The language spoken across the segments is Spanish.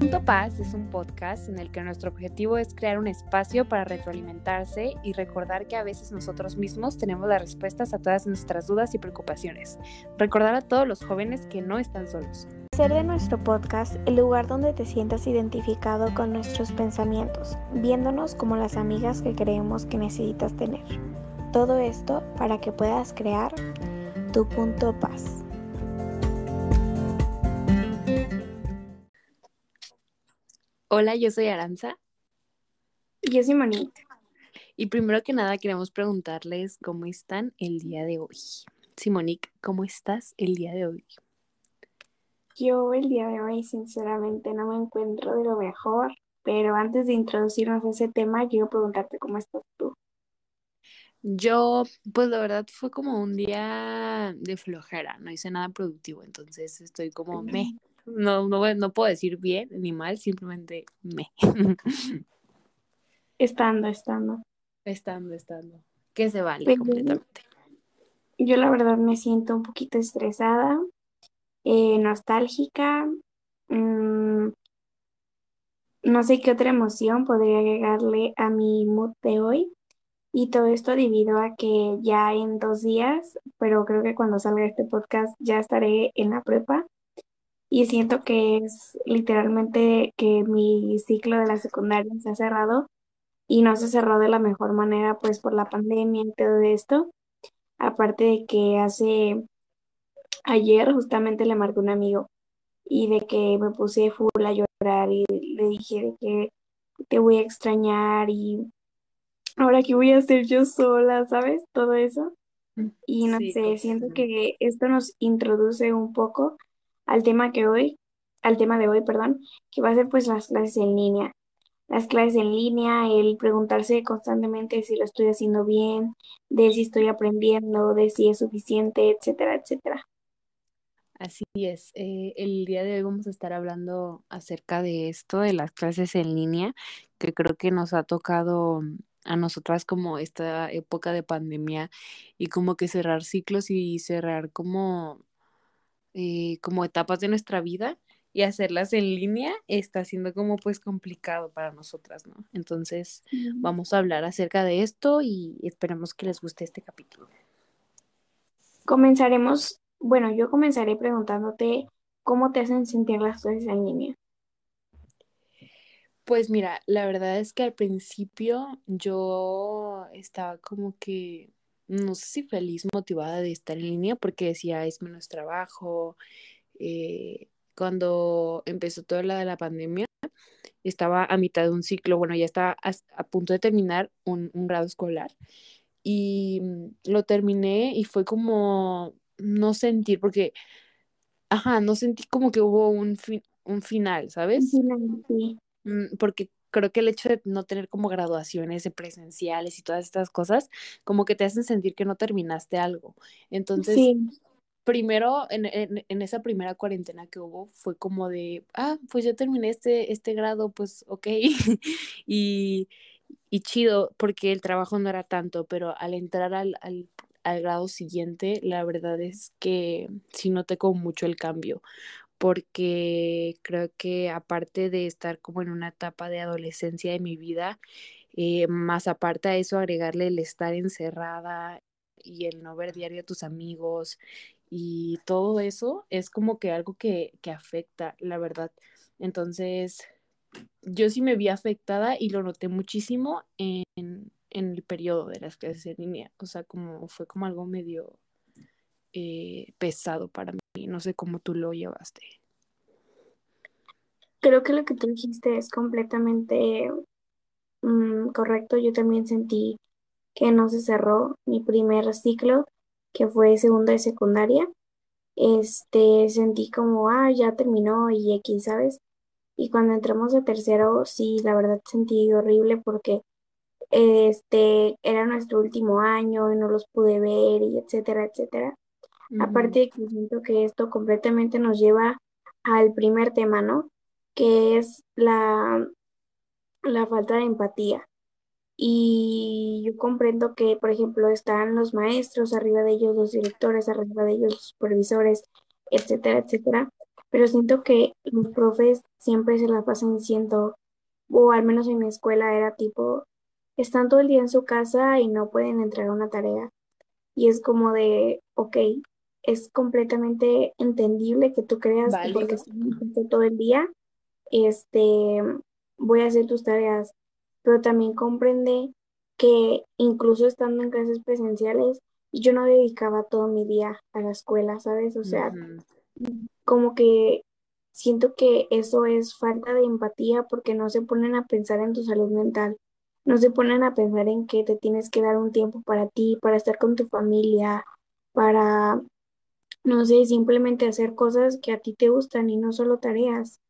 Punto Paz es un podcast en el que nuestro objetivo es crear un espacio para retroalimentarse y recordar que a veces nosotros mismos tenemos las respuestas a todas nuestras dudas y preocupaciones. Recordar a todos los jóvenes que no están solos. Ser de nuestro podcast el lugar donde te sientas identificado con nuestros pensamientos, viéndonos como las amigas que creemos que necesitas tener. Todo esto para que puedas crear tu punto paz. Hola, yo soy Aranza. Y yo soy Monique. Y primero que nada queremos preguntarles cómo están el día de hoy. Simonique, ¿cómo estás el día de hoy? Yo el día de hoy sinceramente no me encuentro de lo mejor, pero antes de introducirnos a ese tema, quiero preguntarte cómo estás tú. Yo, pues la verdad fue como un día de flojera, no hice nada productivo, entonces estoy como me. No, no, no puedo decir bien ni mal, simplemente me. Estando, estando. Estando, estando. Que se vale completamente. Yo la verdad me siento un poquito estresada, eh, nostálgica. Mm, no sé qué otra emoción podría agregarle a mi mood de hoy. Y todo esto debido a que ya en dos días, pero creo que cuando salga este podcast ya estaré en la prepa y siento que es literalmente que mi ciclo de la secundaria se ha cerrado y no se cerró de la mejor manera pues por la pandemia y todo esto. Aparte de que hace ayer justamente le marqué un amigo y de que me puse full a llorar y le dije de que te voy a extrañar y ahora qué voy a hacer yo sola, ¿sabes? Todo eso. Mm, y no sé, siento que esto nos introduce un poco al tema que hoy, al tema de hoy, perdón, que va a ser pues las clases en línea. Las clases en línea, el preguntarse constantemente si lo estoy haciendo bien, de si estoy aprendiendo, de si es suficiente, etcétera, etcétera. Así es. Eh, el día de hoy vamos a estar hablando acerca de esto, de las clases en línea, que creo que nos ha tocado a nosotras como esta época de pandemia y como que cerrar ciclos y cerrar como eh, como etapas de nuestra vida y hacerlas en línea está siendo como pues complicado para nosotras, ¿no? Entonces vamos a hablar acerca de esto y esperamos que les guste este capítulo. Comenzaremos, bueno, yo comenzaré preguntándote cómo te hacen sentir las clases en línea. Pues mira, la verdad es que al principio yo estaba como que no sé si feliz, motivada de estar en línea porque decía, es menos trabajo. Eh, cuando empezó toda la de la pandemia, estaba a mitad de un ciclo, bueno, ya estaba a, punto de terminar un, grado escolar y mm, lo terminé y fue como no sentir, porque, ajá, no sentí como que hubo un, un final, ¿sabes? Sí. Mm, porque creo que el hecho de no tener como graduaciones de presenciales y todas estas cosas, como que te hacen sentir que no terminaste algo. Entonces, primero, en, en, esa primera cuarentena que hubo, fue como de, ah, pues ya terminé este, este grado, pues ok. y, y chido, porque el trabajo no era tanto, pero al entrar al, al, al grado siguiente, la verdad es que sí noté como mucho el cambio, porque creo que aparte de estar como en una etapa de adolescencia de mi vida, eh, más aparte a eso agregarle el estar encerrada y el no ver diario a tus amigos y todo eso es como que algo que, que afecta, la verdad. Entonces, yo sí me vi afectada y lo noté muchísimo en, en el periodo de las clases en línea. O sea, como fue como algo medio eh, pesado para mí. No sé cómo tú lo llevaste. Creo que lo que tú dijiste es completamente mm, correcto. Yo también sentí que no se cerró mi primer ciclo, que fue segundo de secundaria. Este, sentí como, ah, ya terminó y X, ¿sabes? Y cuando entramos a tercero, sí, la verdad sentí horrible porque este era nuestro último año y no los pude ver y etcétera, etcétera. Aparte de que siento que esto completamente nos lleva al primer tema, ¿no? Que es la, la falta de empatía. Y yo comprendo que, por ejemplo, están los maestros, arriba de ellos los directores, arriba de ellos los supervisores, etcétera, etcétera. pero siento que los profes siempre se la pasan diciendo, o al menos en mi escuela era tipo, están todo el día en su casa y no pueden entregar una tarea. Y es como de, ok, es completamente entendible que tú creas que porque Válido. estoy todo el día, este, voy a hacer tus tareas, pero también comprende que incluso estando en clases presenciales, yo no dedicaba todo mi día a la escuela, ¿sabes? O sea, como que siento que eso es falta de empatía porque no se ponen a pensar en tu salud mental, no se ponen a pensar en que te tienes que dar un tiempo para ti, para estar con tu familia, para, no sé, simplemente hacer cosas que a ti te gustan y no solo tareas.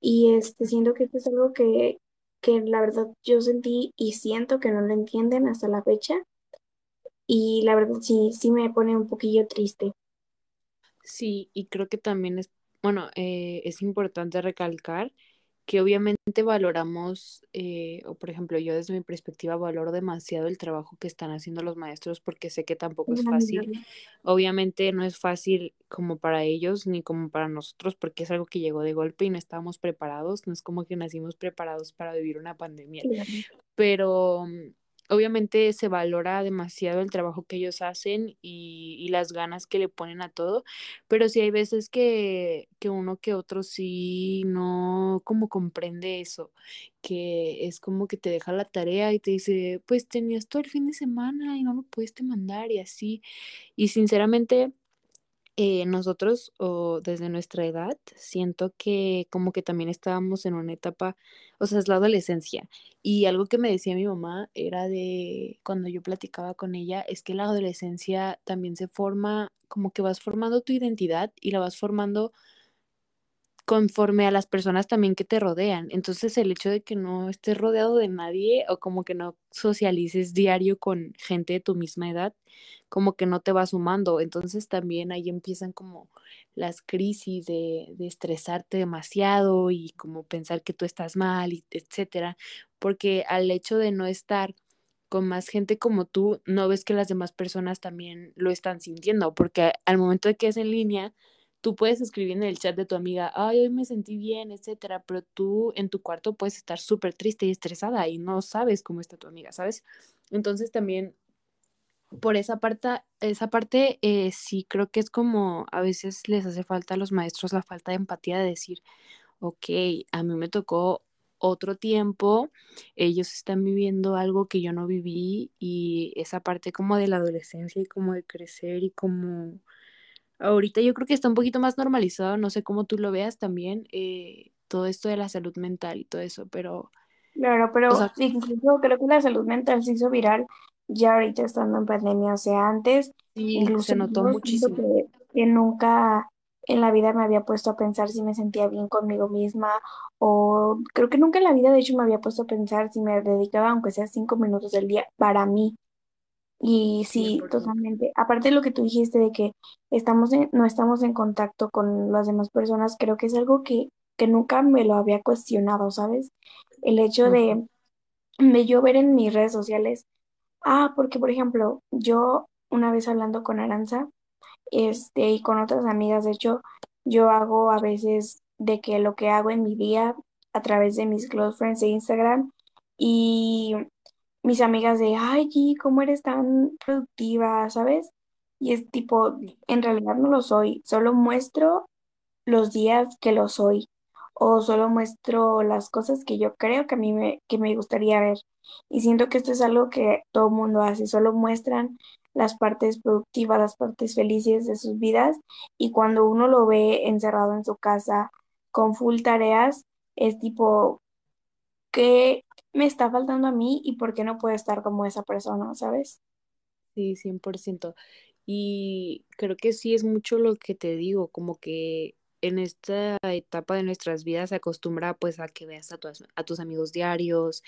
Y este, siento que esto es algo que, que la verdad yo sentí y siento que no lo entienden hasta la fecha. Y la verdad sí, sí me pone un poquillo triste. Sí, y creo que también es, bueno, eh, es importante recalcar que obviamente valoramos, eh, o por ejemplo, yo desde mi perspectiva valoro demasiado el trabajo que están haciendo los maestros porque sé que tampoco es fácil. Obviamente no es fácil como para ellos ni como para nosotros porque es algo que llegó de golpe y no estábamos preparados, no es como que nacimos preparados para vivir una pandemia, pero mm, obviamente se valora demasiado el trabajo que ellos hacen y, y las ganas que le ponen a todo, pero sí hay veces que, que uno que otro sí no como comprende eso, que es como que te deja la tarea y te dice, pues tenías todo el fin de semana y no lo pudiste mandar y así, y sinceramente eh, nosotros, o desde nuestra edad, siento que como que también estábamos en una etapa, o sea, es la adolescencia. Y algo que me decía mi mamá era de, cuando yo platicaba con ella, es que la adolescencia también se forma, como que vas formando tu identidad y la vas formando conforme a las personas también que te rodean. Entonces, el hecho de que no estés rodeado de nadie o como que no socialices diario con gente de tu misma edad, como que no te va sumando. Entonces, también ahí empiezan como las crisis de, estresarte demasiado y como pensar que tú estás mal, y etcétera, porque al hecho de no estar con más gente como tú, no ves que las demás personas también lo están sintiendo, porque al momento de que es en línea, tú puedes escribir en el chat de tu amiga, ay, hoy me sentí bien, etcétera, pero tú en tu cuarto puedes estar súper triste y estresada y no sabes cómo está tu amiga, ¿sabes? Entonces también por esa parte, esa parte eh, sí creo que es como a veces les hace falta a los maestros la falta de empatía de decir, ok, a mí me tocó otro tiempo, ellos están viviendo algo que yo no viví y esa parte como de la adolescencia y como de crecer y como Ahorita yo creo que está un poquito más normalizado, no sé cómo tú lo veas también, eh, todo esto de la salud mental y todo eso, pero, Claro, o pero sea, incluso creo que la salud mental se hizo viral ya ahorita estando en pandemia. O sea, antes, sí, se incluso notó yo siento muchísimo. que, que nunca en la vida me había puesto a pensar si me sentía bien conmigo misma o creo que nunca en la vida de hecho me había puesto a pensar si me dedicaba aunque sea cinco minutos del día para mí. Y sí, totalmente. Aparte de lo que tú dijiste de que estamos en- no estamos en contacto con las demás personas, creo que es algo que, que nunca me lo había cuestionado, ¿sabes? El hecho de, de yo ver en mis redes sociales, ah, porque por ejemplo, yo una vez hablando con Aranza, este, y con otras amigas, de hecho, yo hago a veces de que lo que hago en mi día a través de mis close friends de Instagram y mis amigas de, ay, ¿cómo eres tan productiva? ¿Sabes? Y es tipo, en realidad no lo soy, solo muestro los días que lo soy o solo muestro las cosas que yo creo que a mí me, que me gustaría ver. Y siento que esto es algo que todo el mundo hace, solo muestran las partes productivas, las partes felices de sus vidas y cuando uno lo ve encerrado en su casa con full tareas, es tipo, ¿qué me está faltando a mí y por qué no puedo estar como esa persona, ¿sabes? Sí, 100%. Y creo que sí es mucho lo que te digo, como que en esta etapa de nuestras vidas se acostumbra pues a que veas a, tus amigos diarios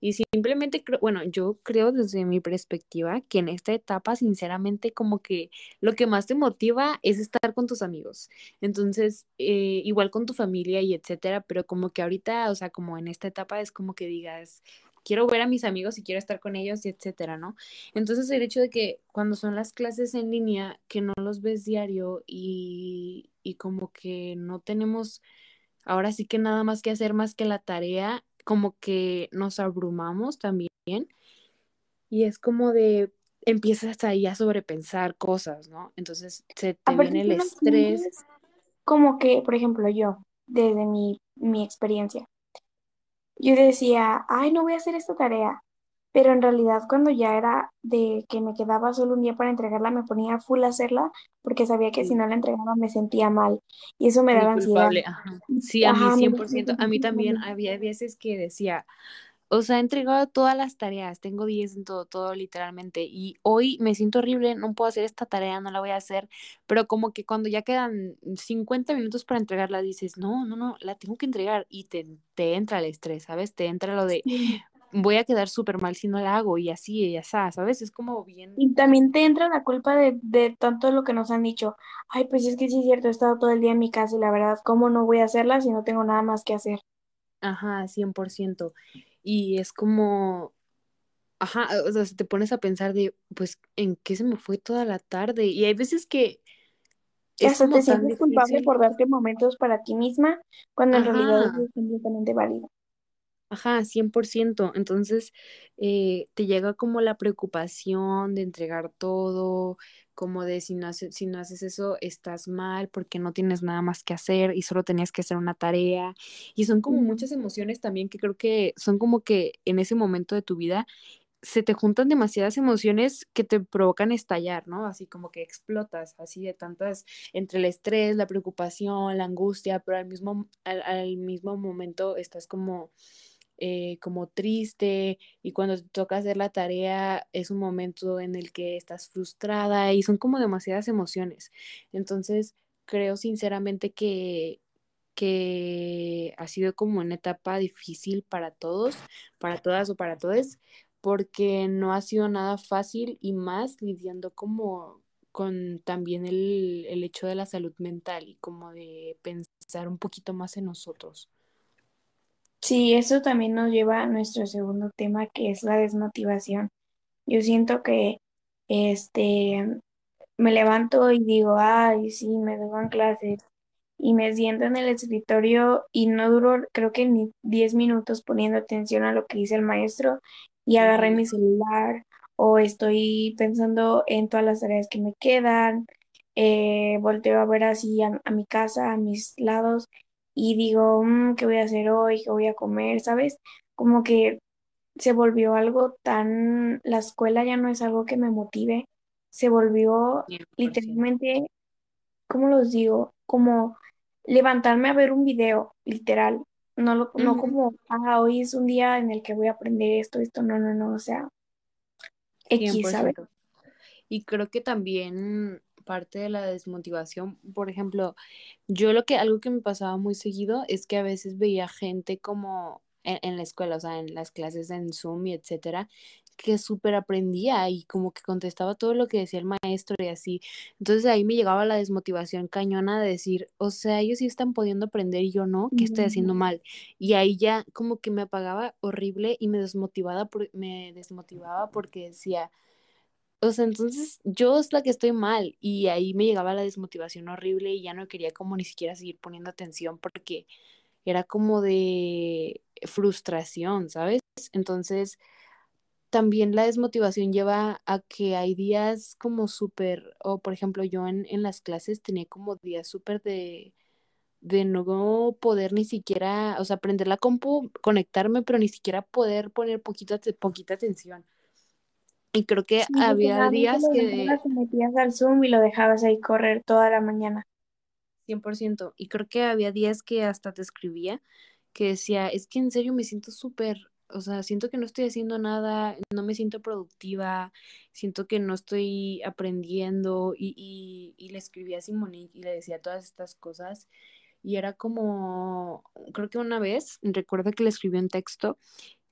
y simplemente, creo, bueno, yo creo desde mi perspectiva que en esta etapa sinceramente como que lo que más te motiva es estar con tus amigos. Entonces, eh, igual con tu familia y etcétera, pero como que ahorita, o sea, como en esta etapa es como que digas, quiero ver a mis amigos y quiero estar con ellos y etcétera, ¿no? Entonces el hecho de que cuando son las clases en línea, que no los ves diario y, y como que no tenemos ahora sí que nada más que hacer más que la tarea, como que nos abrumamos también y es como de empiezas ahí a sobrepensar cosas, ¿no? Entonces se te viene el estrés. Como que, por ejemplo, yo, desde mi, mi experiencia, yo decía, ay, no voy a hacer esta tarea, pero en realidad cuando ya era de que me quedaba solo un día para entregarla, me ponía full a hacerla porque sabía que si no la entregaba me sentía mal y eso me daba ansiedad. Sí, a mí 100%, a mí también había veces que decía, o sea, he entregado todas las tareas, tengo 10 en todo, todo literalmente. Y hoy me siento horrible, no puedo hacer esta tarea, no la voy a hacer. Pero como que cuando ya quedan 50 minutos para entregarla, dices, no, no, no, la tengo que entregar. Y te, te entra el estrés, ¿sabes? Te entra lo de, voy a quedar súper mal si no la hago y así, y ya ¿sabes? Es como bien. Y también te entra la culpa de, de tanto lo que nos han dicho. Ay, pues es que sí es cierto, he estado todo el día en mi casa y la verdad, ¿cómo no voy a hacerla si no tengo nada más que hacer? Ajá, 100%. Y es como, ajá, o sea, te pones a pensar de, pues, ¿en qué se me fue toda la tarde? Y hay veces que es hasta te sientes culpable por darte momentos para ti misma, cuando en realidad es completamente válido. Ajá, 100%. Entonces, eh, te llega como la preocupación de entregar todo, como de si no, haces, si no haces eso, estás mal porque no tienes nada más que hacer y solo tenías que hacer una tarea. Y son como muchas emociones también que creo que son como que en ese momento de tu vida se te juntan demasiadas emociones que te provocan estallar, ¿no? Así como que explotas, así de tantas, entre el estrés, la preocupación, la angustia, pero al mismo, al mismo momento estás como eh, como triste y cuando te toca hacer la tarea es un momento en el que estás frustrada y son como demasiadas emociones. Entonces, creo sinceramente que, que ha sido como una etapa difícil para todos, para todas o para todos, porque no ha sido nada fácil y más lidiando como con también el, el hecho de la salud mental y como de pensar un poquito más en nosotros. Sí, eso también nos lleva a nuestro segundo tema, que es la desmotivación. Yo siento que este me levanto y digo, ay, sí, me en clases y me siento en el escritorio y no duro, creo que ni 10 minutos poniendo atención a lo que dice el maestro y agarré mi celular o estoy pensando en todas las tareas que me quedan, eh, volteo a ver así a, a mi casa, a mis lados y digo, mm, ¿qué voy a hacer hoy? ¿Qué voy a comer? ¿Sabes? Como que se volvió algo tan, la escuela ya no es algo que me motive, se volvió literalmente, ¿cómo los digo? Como levantarme a ver un video, literal, no, lo, no como, ah, hoy es un día en el que voy a aprender esto, esto, no, no, no, o sea, X, ¿sabes? Y creo que también parte de la desmotivación. Por ejemplo, yo lo que, algo que me pasaba muy seguido es que a veces veía gente como en, la escuela, o sea, en las clases en Zoom y etcétera, que súper aprendía y como que contestaba todo lo que decía el maestro y así. Entonces ahí me llegaba la desmotivación cañona de decir, o sea, ellos sí están pudiendo aprender y yo no, ¿qué estoy haciendo mal? Y ahí ya como que me apagaba horrible y me desmotivaba, por, me desmotivaba porque decía, o sea, entonces yo es la que estoy mal y ahí me llegaba la desmotivación horrible y ya no quería como ni siquiera seguir poniendo atención porque era como de frustración, ¿sabes? Entonces, también la desmotivación lleva a que hay días como súper, o por ejemplo, yo en, en las clases tenía como días súper de, de no poder ni siquiera, o sea, aprender la compu, conectarme, pero ni siquiera poder poner poquita, poquita atención. Y creo que había días que... Te metías al Zoom y lo dejabas ahí correr toda la mañana. 100%. Y creo que había días que hasta te escribía que decía, es que en serio me siento súper, o sea, siento que no estoy haciendo nada, no me siento productiva, siento que no estoy aprendiendo y, y, y le escribía a Simonique y le decía todas estas cosas y era como, creo que una vez, recuerdo que le escribí un texto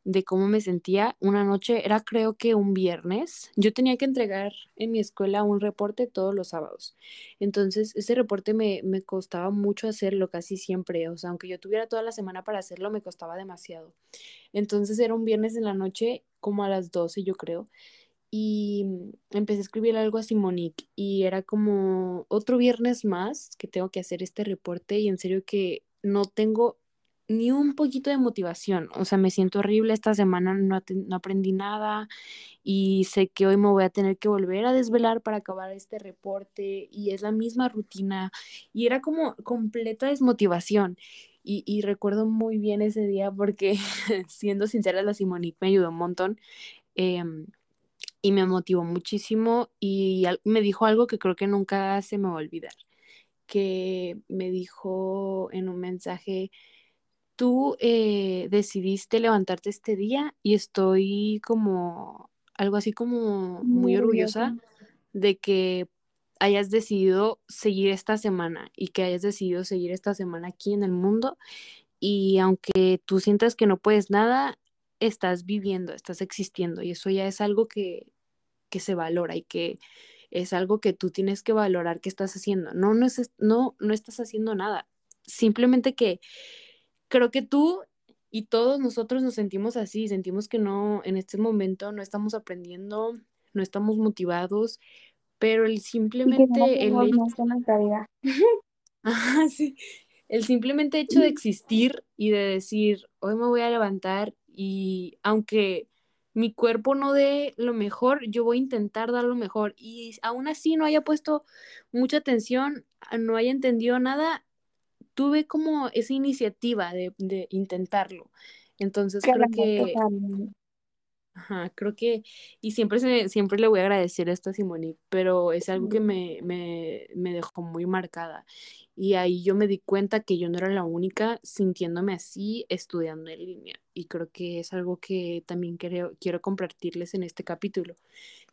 de cómo me sentía. Una noche, era creo que un viernes, yo tenía que entregar en mi escuela un reporte todos los sábados. Entonces, ese reporte me, me costaba mucho hacerlo casi siempre. O sea, aunque yo tuviera toda la semana para hacerlo, me costaba demasiado. Entonces, era un viernes en la noche, como a las 12, yo creo. y empecé a escribir algo a Simonique y era como otro viernes más que tengo que hacer este reporte y en serio que no tengo ni un poquito de motivación, o sea, me siento horrible esta semana, no, no aprendí nada y sé que hoy me voy a tener que volver a desvelar para acabar este reporte y es la misma rutina y era como completa desmotivación y, y recuerdo muy bien ese día porque siendo sincera la Simonique me ayudó un montón. Eh, y me motivó muchísimo y me dijo algo que creo que nunca se me va a olvidar, que me dijo en un mensaje, tú eh, decidiste levantarte este día y estoy como, algo así como muy orgullosa de que hayas decidido seguir esta semana y que hayas decidido seguir esta semana aquí en el mundo y aunque tú sientas que no puedes nada, estás viviendo, estás existiendo y eso ya es algo que, que se valora y que es algo que tú tienes que valorar que estás haciendo. No, no, es, no, no estás haciendo nada. Simplemente que creo que tú y todos nosotros nos sentimos así, sentimos que no, en este momento no estamos aprendiendo, no estamos motivados, pero el simplemente... el... Ajá, sí. El simplemente hecho de existir y de decir, hoy me voy a levantar y aunque mi cuerpo no dé lo mejor, yo voy a intentar dar lo mejor. Y aún así no haya puesto mucha atención, no haya entendido nada, tuve como esa iniciativa de, de intentarlo. Entonces creo que... Ajá, creo que, y siempre, se, siempre le voy a agradecer esto a Simone, pero es algo que me, me, me dejó muy marcada. Y ahí yo me di cuenta que yo no era la única sintiéndome así estudiando en línea. Y creo que es algo que también quiero, quiero compartirles en este capítulo.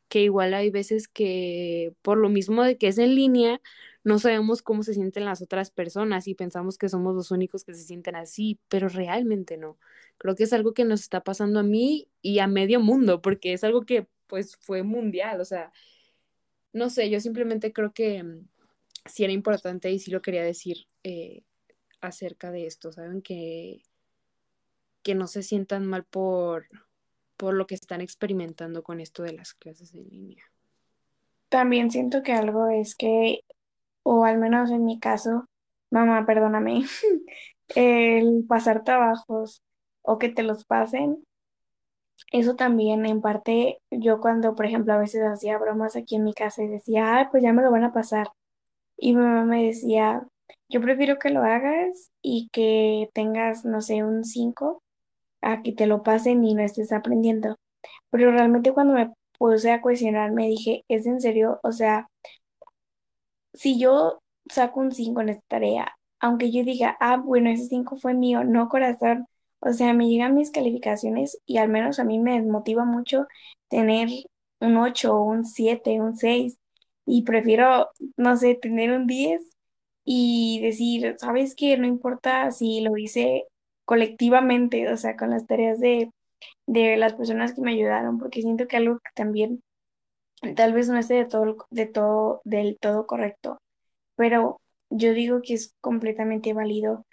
Que igual hay veces que por lo mismo de que es en línea, no sabemos cómo se sienten las otras personas y pensamos que somos los únicos que se sienten así, pero realmente no. Creo que es algo que nos está pasando a mí y a medio mundo, porque es algo que pues fue mundial, o sea, no sé, yo simplemente creo que mm, sí era importante y sí lo quería decir eh, acerca de esto, ¿saben? Que, que no se sientan mal por, por lo que están experimentando con esto de las clases en línea. También siento que algo es que, o al menos en mi caso, mamá, perdóname, el pasar trabajos o que te los pasen, eso también en parte, yo cuando, por ejemplo, a veces hacía bromas aquí en mi casa y decía, ah, pues ya me lo van a pasar. Y mamá me decía, yo prefiero que lo hagas y que tengas, no sé, un 5 a que te lo pasen y no estés aprendiendo. Pero realmente cuando me puse a cuestionar, me dije, ¿es en serio? O sea, si yo saco un 5 en esta tarea, aunque yo diga, ah, bueno, ese 5 fue mío, no corazón. O sea, me llegan mis calificaciones y al menos a mí me desmotiva mucho tener un 8, un 7, un 6 y prefiero, no sé, tener un 10 y decir, ¿sabes qué? No importa si lo hice colectivamente, o sea, con las tareas de, de las personas que me ayudaron, porque siento que algo que también tal vez no esté de todo, de todo, del todo correcto, pero yo digo que es completamente válido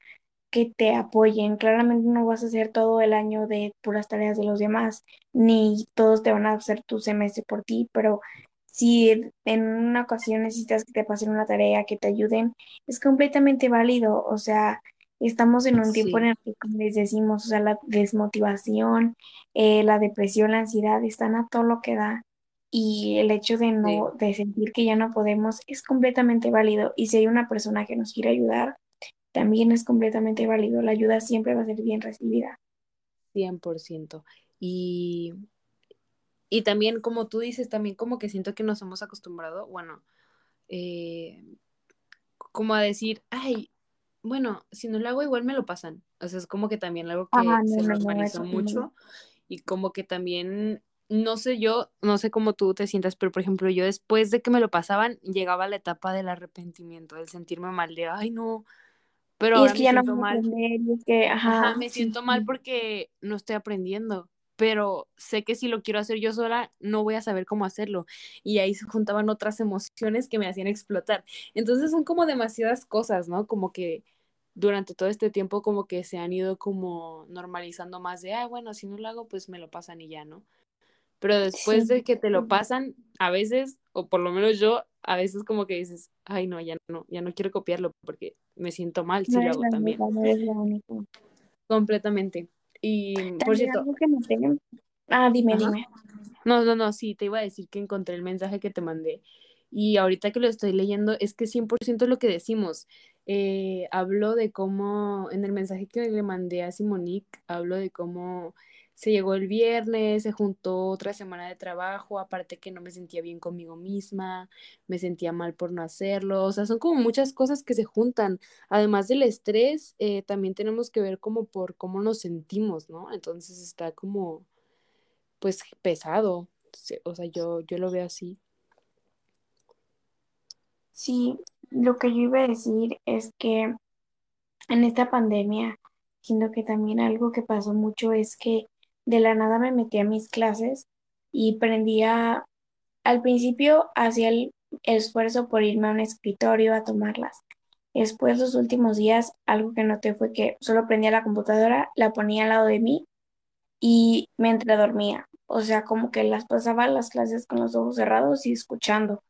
que te apoyen. Claramente no vas a hacer todo el año de puras tareas de los demás, ni todos te van a hacer tu semestre por ti, pero si en una ocasión necesitas que te pasen una tarea, que te ayuden, es completamente válido. O sea, estamos en un tiempo en el que, como les decimos, o sea, la desmotivación, eh, la depresión, la ansiedad están a todo lo que da. Y el hecho de no, de sentir que ya no podemos es completamente válido. Y si hay una persona que nos quiere ayudar, también es completamente válido. La ayuda siempre va a ser bien recibida. 100%. Y, y también, como tú dices, también como que siento que nos hemos acostumbrado, bueno, eh, como a decir, ay, bueno, si no lo hago igual me lo pasan. O sea, es como que también algo que se normalizó mucho y como que también, no sé yo, no sé cómo tú te sientas, pero por ejemplo, yo después de que me lo pasaban, llegaba la etapa del arrepentimiento, del sentirme mal, de, ay, no, pero ahora me siento mal. Ajá, me siento mal porque no estoy aprendiendo, pero sé que si lo quiero hacer yo sola, no voy a saber cómo hacerlo. Y ahí se juntaban otras emociones que me hacían explotar. Entonces son como demasiadas cosas, ¿no? Como que durante todo este tiempo como que se han ido como normalizando más de, ah, bueno, si no lo hago, pues me lo pasan y ya, ¿no? pero después Sí. de que te lo pasan, a veces, o por lo menos yo, a veces como que dices, ay no, ya no, ya no quiero copiarlo porque me siento mal si lo hago también, única, no eres la única. completamente. Y por cierto, algo que noté. Ah, dime, ajá. dime. No, no, no, sí, te iba a decir que encontré el mensaje que te mandé. Y ahorita que lo estoy leyendo, es que 100% lo que decimos. Eh, hablo de cómo, en el mensaje que le mandé a Simonique, hablo de cómo se llegó el viernes, se juntó otra semana de trabajo, aparte que no me sentía bien conmigo misma, me sentía mal por no hacerlo. O sea, son como muchas cosas que se juntan. Además del estrés, eh, también tenemos que ver como por cómo nos sentimos, ¿no? Entonces está como pues pesado. O sea, yo, yo lo veo así. Sí, lo que yo iba a decir es que en esta pandemia, siento que también algo que pasó mucho es que de la nada me metí a mis clases y prendía, al principio hacía el esfuerzo por irme a un escritorio a tomarlas. Después, los últimos días, algo que noté fue que solo prendía la computadora, la ponía al lado de mí y me entredormía. O sea, como que las pasaba las clases con los ojos cerrados y escuchando.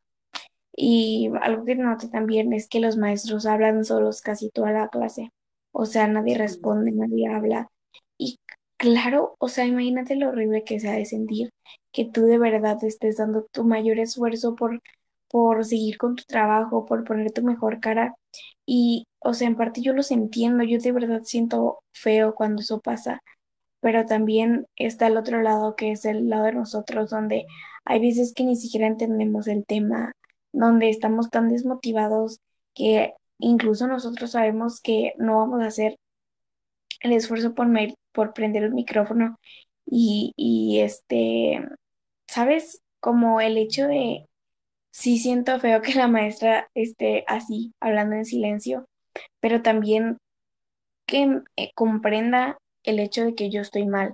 Y algo que noté también es que los maestros hablan solos casi toda la clase. O sea, nadie responde, nadie habla. Y claro, o sea, imagínate lo horrible que sea de sentir que tú de verdad estés dando tu mayor esfuerzo por, por seguir con tu trabajo, por poner tu mejor cara. Y, o sea, en parte yo los entiendo, yo de verdad siento feo cuando eso pasa pero también está el otro lado que es el lado de nosotros, donde hay veces que ni siquiera entendemos el tema, donde estamos tan desmotivados que incluso nosotros sabemos que no vamos a hacer el esfuerzo por, me- por prender el micrófono y, y este, ¿sabes? Como el hecho de, sí siento feo que la maestra esté así, hablando en silencio, pero también que eh, comprenda el hecho de que yo estoy mal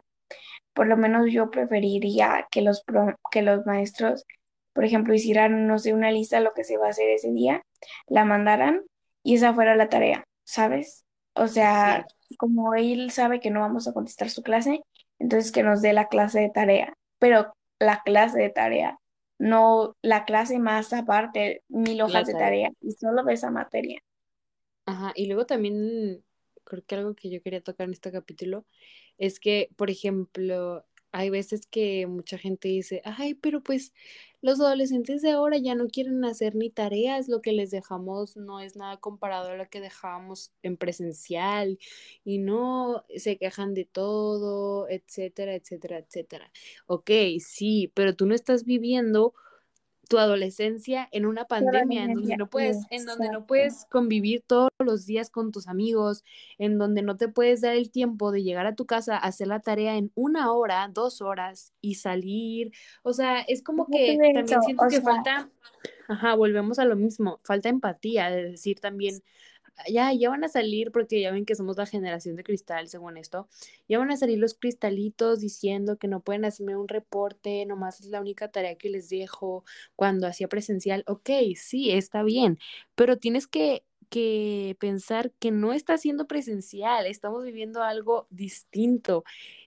Por lo menos yo preferiría que los, que los maestros, por ejemplo, hicieran, no sé, una lista de lo que se va a hacer ese día, la mandaran y esa fuera la tarea, ¿sabes? O sí. sea, como él sabe que no vamos a contestar su clase, entonces que nos dé la clase de tarea, pero la clase de tarea, no la clase más aparte, mil hojas de tarea. tarea y solo de esa materia. Ajá, y luego también creo que algo que yo quería tocar en este capítulo es que, por ejemplo, hay veces que mucha gente dice, ay, pero pues los adolescentes de ahora ya no quieren hacer ni tareas, lo que les dejamos no es nada comparado a lo que dejábamos en presencial y no se quejan de todo, etcétera, etcétera, etcétera. Ok, sí, pero tú no estás viviendo tu adolescencia en una pandemia en donde no puedes, en donde no puedes convivir todos los días con tus amigos, en donde no te puedes dar el tiempo de llegar a tu casa, hacer la tarea en una hora, dos horas y salir. O sea, es como que también siento o que sea, falta, ajá, volvemos a lo mismo, falta empatía, de decir también, ya, ya van a salir, porque ya ven que somos la generación de cristal, según esto, ya van a salir los cristalitos diciendo que no pueden hacerme un reporte, nomás es la única tarea que les dejo cuando hacía presencial. Ok, sí, está bien, pero tienes que, que pensar que no está siendo presencial, estamos viviendo algo distinto.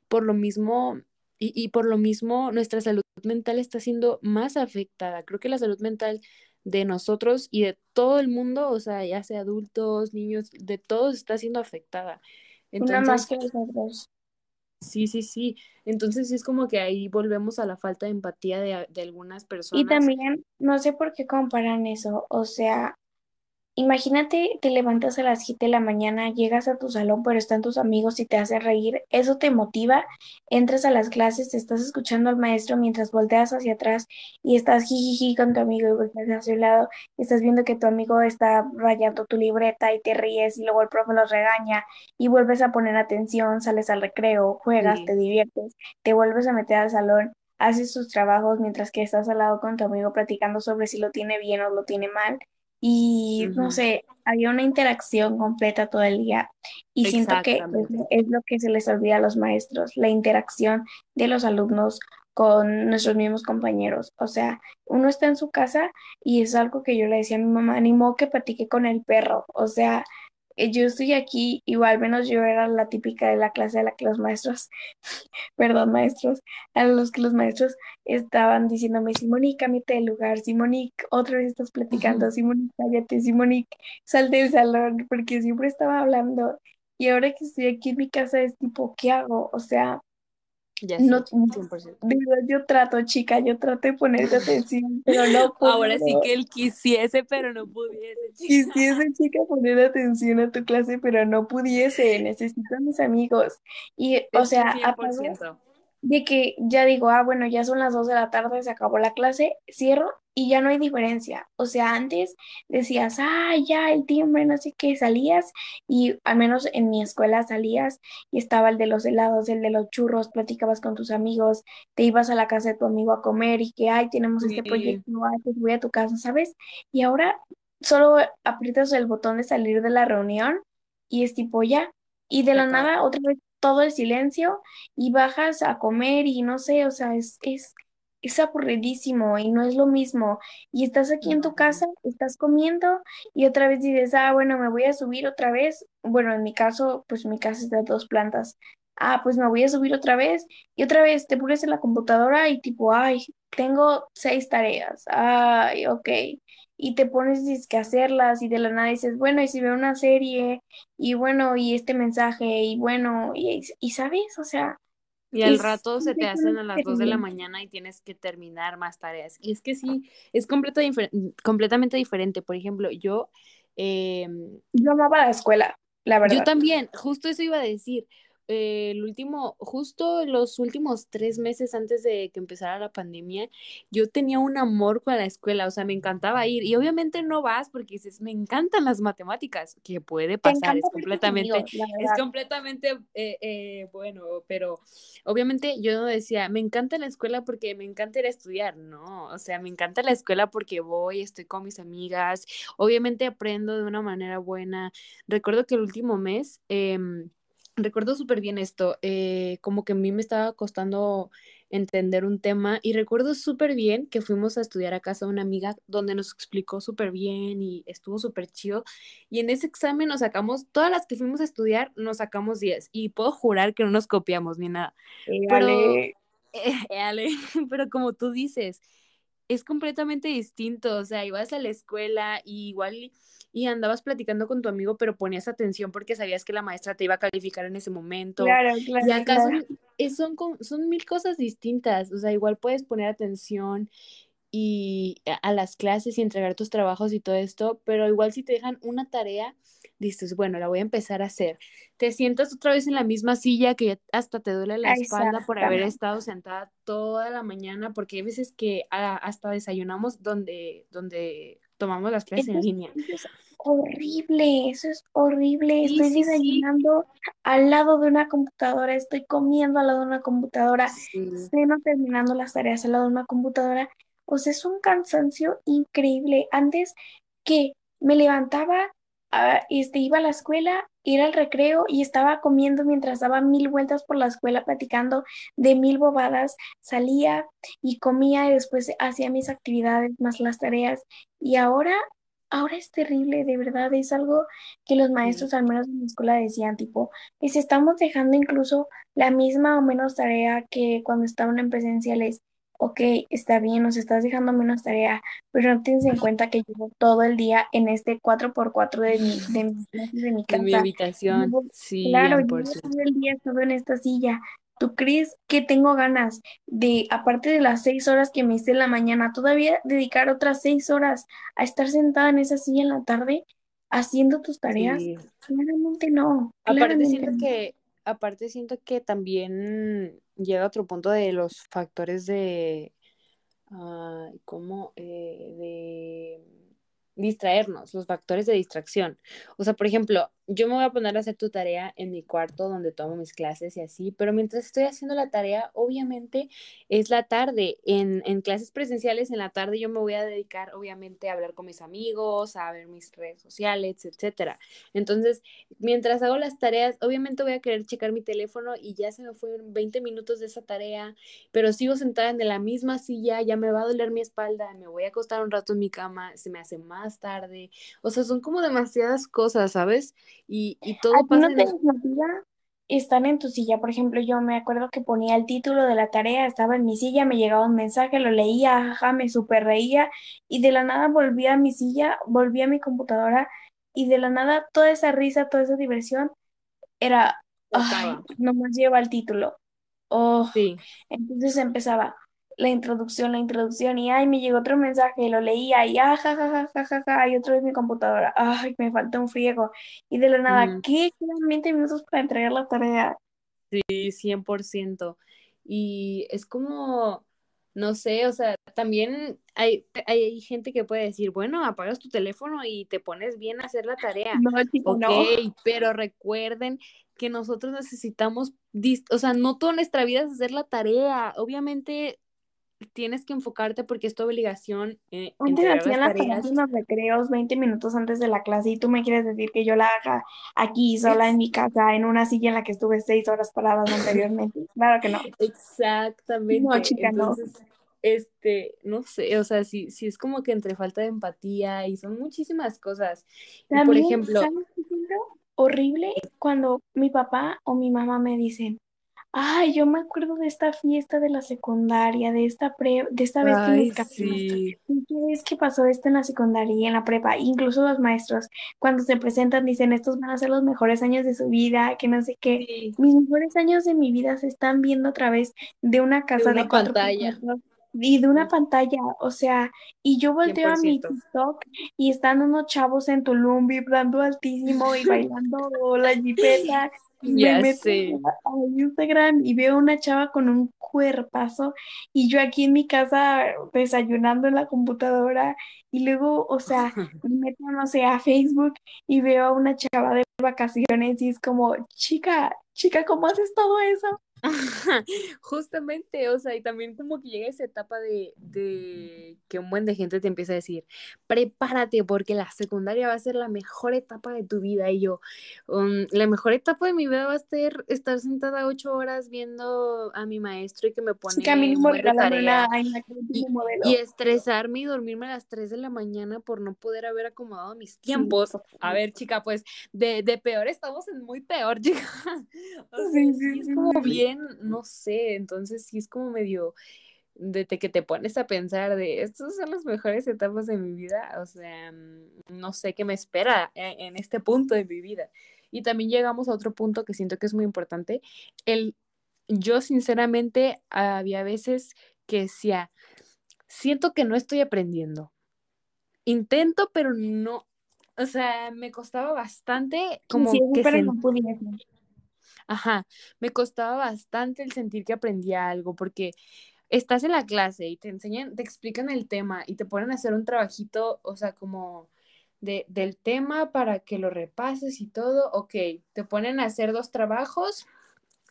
Por lo mismo, y, y por lo mismo, nuestra salud mental está siendo más afectada. Creo que la salud mental de nosotros y de todo el mundo, o sea, ya sea adultos, niños, de todos está siendo afectada. una más Entonces, que nosotros. sí, sí, sí. Entonces sí es como que ahí volvemos a la falta de empatía de, de algunas Y personas. también, no sé por qué comparan eso, o sea, Imagínate, te levantas a las 7 de la mañana, llegas a tu salón, pero están tus amigos y te hacen reír. Eso te motiva, entras a las clases, estás escuchando al maestro mientras volteas hacia atrás y estás jijiji con tu amigo y volteas hacia un lado. Estás viendo que tu amigo está rayando tu libreta y te ríes y luego el profe los regaña y vuelves a poner atención, sales al recreo, juegas, te diviertes, te vuelves a meter al salón, haces tus trabajos mientras que estás al lado con tu amigo platicando sobre si lo tiene bien o lo tiene mal y no sé, había una interacción completa todo el día y siento que eso es lo que se les olvida a los maestros, la interacción de los alumnos con nuestros mismos compañeros. O sea, uno está en su casa y es algo que yo le decía a mi mamá, animó que platique con el perro. O sea, yo estoy aquí, igual menos yo era la típica de la clase a la que los maestros, perdón, maestros, a los que los maestros estaban diciéndome, Simonique, cámbiate de lugar, Simonique, otra vez estás platicando, Simonique, cállate, Simonique, salte del salón, porque siempre estaba hablando. Y ahora que estoy aquí en mi casa es tipo, ¿qué hago? O sea, Ya no, sé, 100%. de verdad, yo trato, chica, yo trato de ponerte atención, pero no Ahora sí puedo. que él quisiese, pero no pudiese, chica. Quisiese, chica, poner atención a tu clase, pero no pudiese. Necesito a mis amigos. Y, o Es sea, 100%. de que ya digo, ah, bueno, ya son las 2 de la tarde, se acabó la clase, cierro y ya no hay diferencia. O sea, antes decías, ah, ya el timbre, no sé qué, salías y al menos en mi escuela salías y estaba el de los helados, el de los churros, platicabas con tus amigos, te ibas a la casa de tu amigo a comer y que, ay, tenemos este proyecto, ay, pues voy a tu casa, ¿sabes? Y ahora solo aprietas el botón de salir de la reunión y es tipo ya. Y de la nada, otra vez todo el silencio y bajas a comer y no sé, o sea, es, es, es aburridísimo y no es lo mismo. Y estás aquí en tu casa, estás comiendo y otra vez dices, ah, bueno, me voy a subir otra vez. Bueno, en mi caso, pues mi casa es de dos plantas. Ah, pues me voy a subir otra vez y otra vez te pones en la computadora y tipo, ay, tengo seis tareas. Ay, ok. Y te pones a hacerlas y de la nada dices, bueno, y si veo una serie y bueno, y este mensaje y bueno, y, y sabes, o sea, Y al es rato se te hacen a las 2 de la mañana y tienes que terminar más tareas. Y es que sí, es completa difer- completamente diferente. Por ejemplo, yo, em, Yo amaba la escuela, la yo verdad. también, justo eso iba a decir. Eh, el último, justo los últimos tres meses antes de que empezara la pandemia, yo tenía un amor con la escuela, o sea, me encantaba ir. Y obviamente no vas porque dices, me encantan las matemáticas, que puede pasar, es completamente, es completamente eh, eh, bueno, pero obviamente yo no decía, me encanta la escuela porque me encanta ir a estudiar, no, o sea, me encanta la escuela porque voy, estoy con mis amigas, obviamente aprendo de una manera buena. Recuerdo que el último mes, em, recuerdo súper bien esto, eh, como que a mí me estaba costando entender un tema y recuerdo súper bien que fuimos a estudiar a casa de una amiga donde nos explicó súper bien y estuvo súper chido y en ese examen nos sacamos, todas las que fuimos a estudiar nos sacamos 10 y puedo jurar que no nos copiamos ni nada, Eh, pero, Ale, eh, Ale, pero como tú dices, es completamente distinto, o sea, ibas a la escuela y igual y, y andabas platicando con tu amigo, pero ponías atención porque sabías que la maestra te iba a calificar en ese momento. claro, Y claro, acá claro. son, son, son mil cosas distintas, o sea, igual puedes poner atención y a, las clases y entregar tus trabajos y todo esto, pero igual si te dejan una tarea, dices, bueno, la voy a empezar a hacer. Te sientas otra vez en la misma silla que ya hasta te duele la espalda por haber estado sentada toda la mañana, porque hay veces que ah, hasta desayunamos donde, donde tomamos las clases Eso en línea. es horrible, eso es horrible. Sí, Estoy sí, sí, desayunando al lado de una computadora, estoy comiendo al lado de una computadora, ceno terminando las tareas al lado de una computadora. O sea, es un cansancio increíble. Antes que me levantaba, ah, este, iba a la escuela, ir al recreo y estaba comiendo mientras daba mil vueltas por la escuela platicando de mil bobadas, salía y comía y después hacía mis actividades más las tareas. Y ahora, ahora es terrible, de verdad, es algo que los maestros, al menos en mi escuela, decían, tipo, les estamos dejando incluso la misma o menos tarea que cuando estaban en presenciales. Ok, está bien, nos estás dejando menos tarea, pero no tienes en cuenta que llevo todo el día en este 4x4 de mi, de mi, de mi De mi casa. habitación, Llevo, sí, claro, 100%. llevo todo el día estado en esta silla. ¿Tú crees que tengo ganas de, aparte de las seis horas que me hice en la mañana, todavía dedicar otras seis horas a estar sentada en esa silla en la tarde haciendo tus tareas? Sí. Claramente no, Aparte claramente siento no. que, aparte siento que también llega otro punto de los factores de, ay, ¿cómo? Eh, de distraernos, los factores de distracción. O sea, por ejemplo, yo me voy a poner a hacer tu tarea en mi cuarto donde tomo mis clases y así, pero mientras estoy haciendo la tarea, obviamente es la tarde. En, en clases presenciales, en la tarde yo me voy a dedicar, obviamente, a hablar con mis amigos, a ver mis redes sociales, etcétera. Entonces, mientras hago las tareas, obviamente voy a querer checar mi teléfono y ya se me fueron 20 minutos de esa tarea, pero sigo sentada en la misma silla, ya me va a doler mi espalda, me voy a acostar un rato en mi cama, se me hace más tarde. O sea, son como demasiadas cosas, ¿sabes? Y, y todo pasa. ¿No te desmotiva estar en tu silla? Por ejemplo, yo me acuerdo que ponía el título de la tarea, estaba en mi silla, me llegaba un mensaje, lo leía, jaja, me super reía y de la nada volví a mi silla, volví a mi computadora y de la nada toda esa risa, toda esa diversión era, ay, nomás lleva el título. Oh, sí. Entonces empezaba la introducción, la introducción, y ay, me llegó otro mensaje, lo leía, y ah, ja, ja, ja, ja, ja, y otra vez mi computadora, ay, me falta un friego. Y de la nada, ¿qué? Quedan 20 minutos para entregar la tarea. Sí, 100%. Y es como, no sé, o sea, también hay, hay gente que puede decir, bueno, apagas tu teléfono y te pones bien a hacer la tarea. No, tipo, no. pero recuerden que nosotros necesitamos, o sea, no toda nuestra vida es hacer la tarea. Obviamente tienes que enfocarte porque es tu obligación. Eh, antes hacían las tareas en los recreos 20 minutos antes de la clase y tú me quieres decir que yo la haga aquí sola en mi casa, en una silla en la que estuve seis horas paradas anteriormente. Claro que no. Exactamente. No, chica, Entonces, Este, no sé, o sea, sí, sí es como que entre falta de empatía y son muchísimas cosas. por ejemplo, ¿sabes qué horrible cuando mi papá o mi mamá me dicen, Ay, yo me acuerdo de esta fiesta de la secundaria, de esta pre, de esta vez que me Sí. ¿Qué vez que pasó esto en la secundaria y en la prepa? Incluso los maestros, cuando se presentan, dicen, estos van a ser los mejores años de su vida, que no sé qué. Mis mejores años de mi vida se están viendo a través de una casa de, una pantalla y de una pantalla, o sea, y yo volteo a mi TikTok y están unos chavos en Tulum vibrando altísimo y bailando la jipeta me meto a Instagram y veo una chava con un cuerpazo y yo aquí en mi casa desayunando en la computadora y luego, o sea, me meto, no sé, a Facebook y veo a una chava de vacaciones y es como, chica, chica, ¿cómo haces todo eso? Justamente, o sea, y también como que llega esa etapa de, que un buen de gente te empieza a decir, prepárate porque la secundaria va a ser la mejor etapa de tu vida. Y yo, um, la mejor etapa de mi vida va a ser estar sentada ocho horas viendo a mi maestro y que me pone y, estresarme y dormirme a las tres de la mañana por no poder haber acomodado mis tiempos. a ver, chica, pues de, peor estamos en muy peor, chica. es como bien no sé, entonces sí es como medio de que te pones a pensar de estas son las mejores etapas de mi vida, o sea, no sé qué me espera en, este punto de mi vida. Y también llegamos a otro punto que siento que es muy importante, el yo sinceramente había veces que decía, siento que no estoy aprendiendo. Intento, pero no, o sea, me costaba bastante como que no Ajá, me costaba bastante el sentir que aprendía algo porque estás en la clase y te enseñan, te explican el tema y te ponen a hacer un trabajito, o sea, como de, del tema para que lo repases y todo, ok, te ponen a hacer dos trabajos,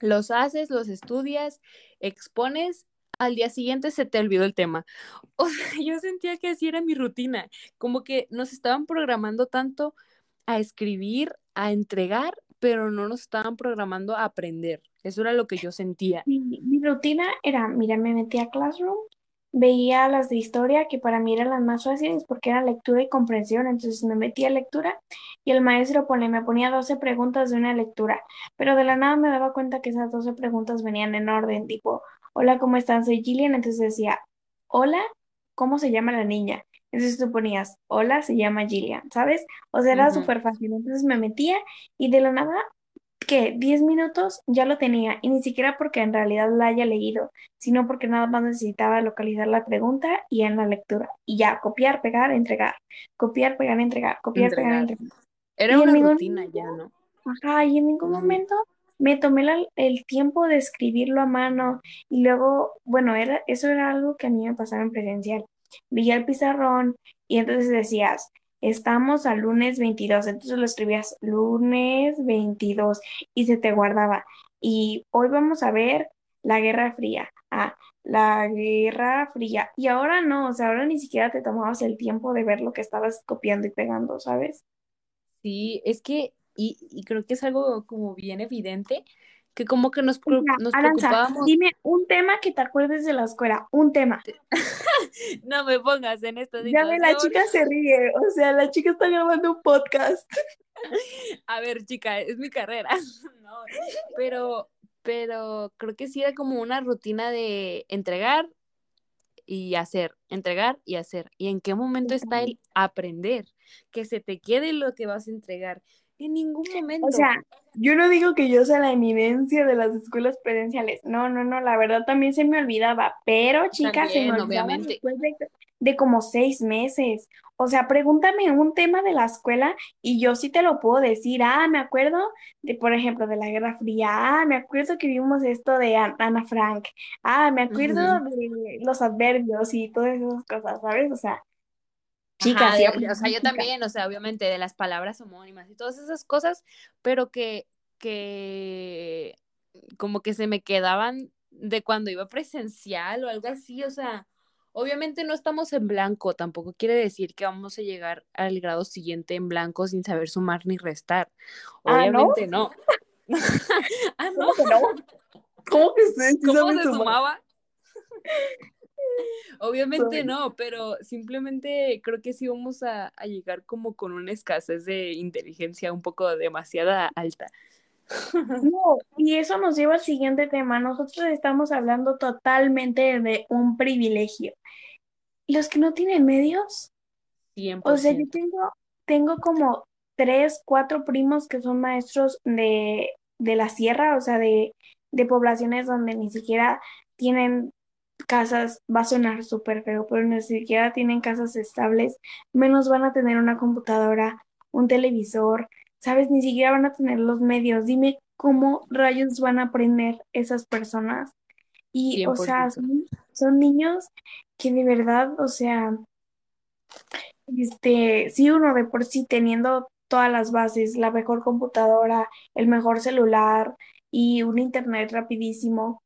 los haces, los estudias, expones, al día siguiente se te olvidó el tema. O sea, yo sentía que así era mi rutina, como que nos estaban programando tanto a escribir, a entregar, pero no nos estaban programando a aprender. Eso era lo que yo sentía. Mi, rutina era, mira, me metía a Classroom, veía las de historia, que para mí eran las más fáciles porque era lectura y comprensión, entonces me metía a lectura y el maestro pone, me ponía 12 preguntas de una lectura, pero de la nada me daba cuenta que esas 12 preguntas venían en orden, tipo, hola, ¿cómo están? Soy Gillian, entonces decía, hola, ¿cómo se llama la niña? Entonces tú ponías, hola, se llama Gillian, ¿sabes? O sea, era súper fácil. Entonces me metía y de la nada, que 10 minutos ya lo tenía. Y ni siquiera porque en realidad la haya leído, sino porque nada más necesitaba localizar la pregunta y en la lectura. Y ya, copiar, pegar, entregar. Copiar, pegar, entregar. Copiar, pegar, entregar. Era una rutina ya, ¿no? Ajá, y en ningún momento me tomé el tiempo de escribirlo a mano y luego, bueno, era, eso era algo que a mí me pasaba en presencial veía el pizarrón y entonces decías, estamos al lunes 22, entonces lo escribías lunes 22 y se te guardaba. Y hoy vamos a ver la Guerra Fría. Ah, la Guerra Fría. Y ahora no, o sea, ahora ni siquiera te tomabas el tiempo de ver lo que estabas copiando y pegando, ¿sabes? Sí, es que, y, creo que es algo como bien evidente, que como que nos, nos preocupábamos. Dime un tema que te acuerdes de la escuela, un tema. no me pongas en esta situación. Ya ve, la chica se ríe, o sea, la chica está grabando un podcast. A ver, chica, es mi carrera. No, pero, pero creo que sí era como una rutina de entregar y hacer, entregar y hacer. ¿Y en qué momento está el aprender? Que se te quede lo que vas a entregar. En ningún momento. O sea, yo no digo que yo sea la eminencia de las escuelas presenciales. No, no, no, la verdad también se me olvidaba. Pero, chicas, se me olvidaba después de, como seis meses. O sea, pregúntame un tema de la escuela y yo sí te lo puedo decir. Ah, me acuerdo de, por ejemplo, de la Guerra Fría. Ah, me acuerdo que vimos esto de Ana Frank. Ah, me acuerdo de los adverbios y todas esas cosas, ¿sabes? O sea, chicas. o sea, yo también, o sea, obviamente de las palabras homónimas y todas esas cosas, pero que, que como que se me quedaban de cuando iba presencial o algo así, o sea, obviamente no estamos en blanco, tampoco quiere decir que vamos a llegar al grado siguiente en blanco sin saber sumar ni restar. Ah, obviamente no. ah, no. ¿Cómo que no? ¿Cómo que se, ¿Cómo se sumaba? Obviamente no, pero simplemente creo que sí vamos a, a, llegar como con una escasez de inteligencia un poco demasiada alta. No, y eso nos lleva al siguiente tema. Nosotros estamos hablando totalmente de un privilegio. Los que no tienen medios, 100%. o sea, yo tengo, tengo como tres, cuatro primos que son maestros de, de la sierra, o sea, de, de poblaciones donde ni siquiera tienen casas, va a sonar súper feo, pero ni siquiera tienen casas estables, menos van a tener una computadora, un televisor, ¿sabes? Ni siquiera van a tener los medios. Dime cómo rayos van a aprender esas personas. Y, o sea, son, niños que de verdad, o sea, este, si uno de por sí teniendo todas las bases, la mejor computadora, el mejor celular y un internet rapidísimo,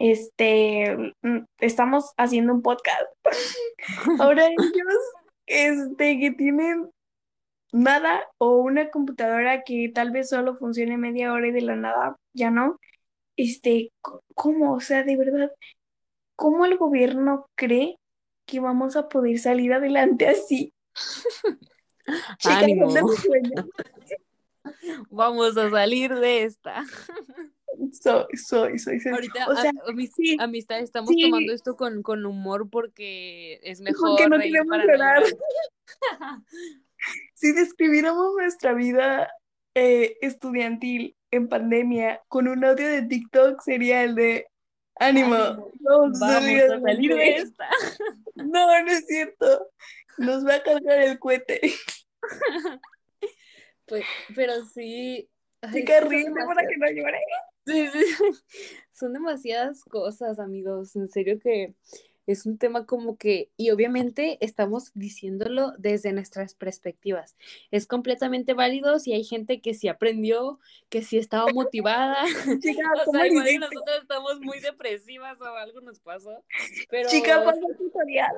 este, mm, estamos haciendo un podcast. Ahora ellos, este, que tienen nada o una computadora que tal vez solo funcione media hora y de la nada ya no, este, ¿cómo? O sea, de verdad, ¿cómo el gobierno cree que vamos a poder salir adelante así? Ánimo. Vamos a salir de esta. Soy, soy, soy. Ahorita, o sea, amistad, estamos tomando esto con, con, humor porque es mejor. Porque no queremos llorar. si describiéramos nuestra vida eh, estudiantil en pandemia con un audio de TikTok, sería el de ánimo. Vamos, a salir de esta. No, no es cierto. Nos va a cargar el cohete. Pues, pero sí. Chica, ríete para que no llore. Son demasiadas cosas, amigos. En serio que es un tema como que, y obviamente estamos diciéndolo desde nuestras perspectivas. Es completamente válido si hay gente que sí aprendió, que sí estaba motivada. Chica, o sea, igual nosotros estamos muy depresivas o algo nos pasó. Pero... Chica, pasa tutorial.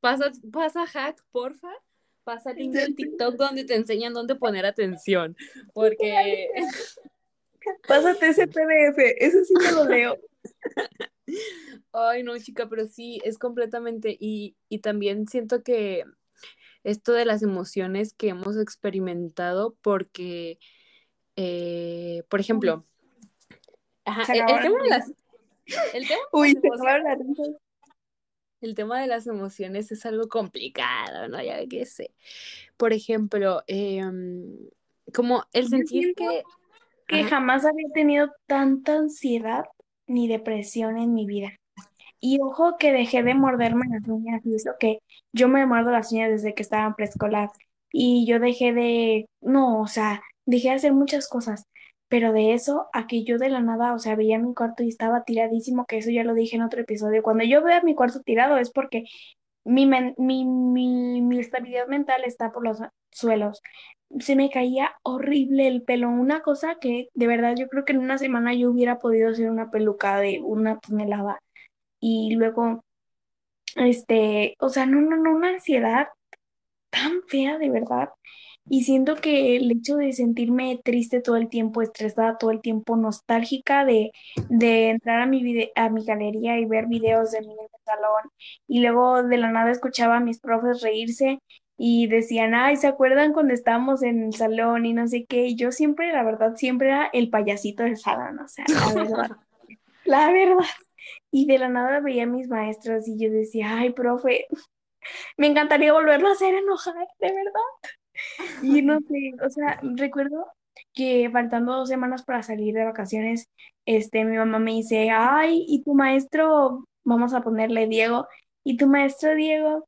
Pasa, pasa hack, porfa. Pasa link en TikTok donde te enseñan dónde poner atención. Porque. Pásate ese PDF, ese sí me lo leo. Ay, no, chica, pero sí, es completamente. Y, y también siento que esto de las emociones que hemos experimentado, porque, eh, por ejemplo, ajá, el, tema de las. El tema Uy, el tema de las emociones es algo complicado, ¿no? Ya que sé. Por ejemplo, em, como el sentir que... Que jamás había tenido tanta ansiedad ni depresión en mi vida. Y ojo que dejé de morderme las uñas, y eso que yo me muerdo las uñas desde que estaba en preescolar. Y yo dejé de, no, o sea, dejé de hacer muchas cosas. Pero de eso a que yo de la nada, o sea, veía mi cuarto y estaba tiradísimo, que eso ya lo dije en otro episodio. Cuando yo veo mi cuarto tirado es porque mi, mi, mi, mi estabilidad mental está por los suelos. Se me caía horrible el pelo, una cosa que de verdad yo creo que en una semana yo hubiera podido hacer una peluca de una tonelada. Y luego, este, o sea, no, no, no, una ansiedad tan fea de verdad. Y siento que el hecho de sentirme triste todo el tiempo, estresada todo el tiempo, nostálgica de, de entrar a mi, a mi galería y ver videos de mi salón y luego de la nada escuchaba a mis profes reírse y decían, ay, ¿se acuerdan cuando estábamos en el salón y no sé qué? Y yo siempre, la verdad, siempre era el payasito del salón, o sea, la verdad, la verdad. Y de la nada veía a mis maestros y yo decía, ay, profe, me encantaría volverlo a hacer enojar, de verdad. Y no sé, o sea, recuerdo que faltando dos semanas para salir de vacaciones, este, mi mamá me dice, ay, ¿y tu maestro? Vamos a ponerle Diego. ¿Y tu maestro Diego?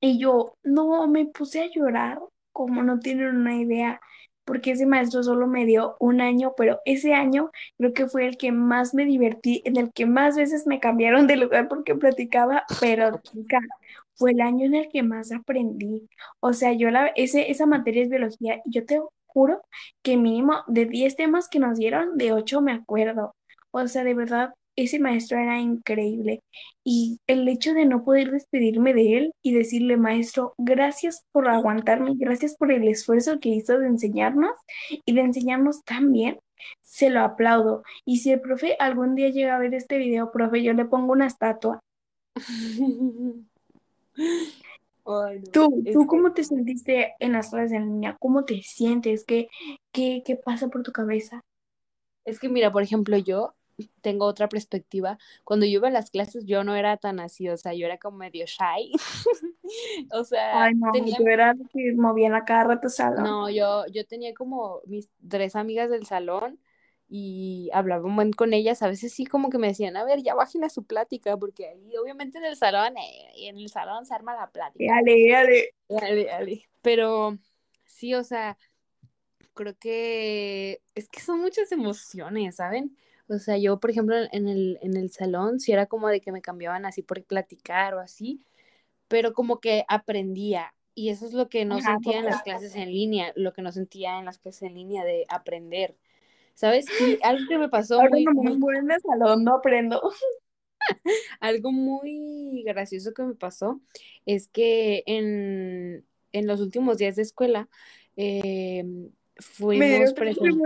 Y yo, no, me puse a llorar, como no tienen una idea, porque ese maestro solo me dio un año, pero ese año creo que fue el que más me divertí, en el que más veces me cambiaron de lugar porque platicaba, pero chica, fue el año en el que más aprendí. O sea, yo la, ese, esa materia es biología y yo te juro que mínimo de 10 temas que nos dieron, de 8 me acuerdo. O sea, de verdad, ese maestro era increíble. Y el hecho de no poder despedirme de él y decirle, maestro, gracias por aguantarme, gracias por el esfuerzo que hizo de enseñarnos y de enseñarnos tan bien, se lo aplaudo. Y si el profe algún día llega a ver este video, profe, yo le pongo una estatua. ¿Tú, ¿tú cómo te sentiste en las clases en línea? ¿Cómo te sientes? ¿Qué, qué, qué pasa por tu cabeza? Es que mira, por ejemplo, yo tengo otra perspectiva. Cuando yo iba a las clases, yo no era tan así, o sea, yo era como medio shy. o sea, Ay, no, tenía... yo era que movía la cara a tu salón. No, yo, yo tenía como mis tres amigas del salón y hablaba un buen con ellas, a veces sí como que me decían, a ver, ya bajen a su plática, porque ahí obviamente en el salón, eh, en el salón se arma la plática. Dale, dale. Dale, dale. Pero sí, o sea, creo que es que son muchas emociones, ¿saben? O sea, yo, por ejemplo, en el, en el salón, sí era como de que me cambiaban así por platicar o así, pero como que aprendía. Y eso es lo que no Ajá, sentía en las clases en línea, lo que no sentía en las clases en línea de aprender. ¿Sabes? Y algo que me pasó Ahora muy, no me muy, voy en el salón, no aprendo. algo muy gracioso que me pasó es que en, en los últimos días de escuela eh, fuimos presen-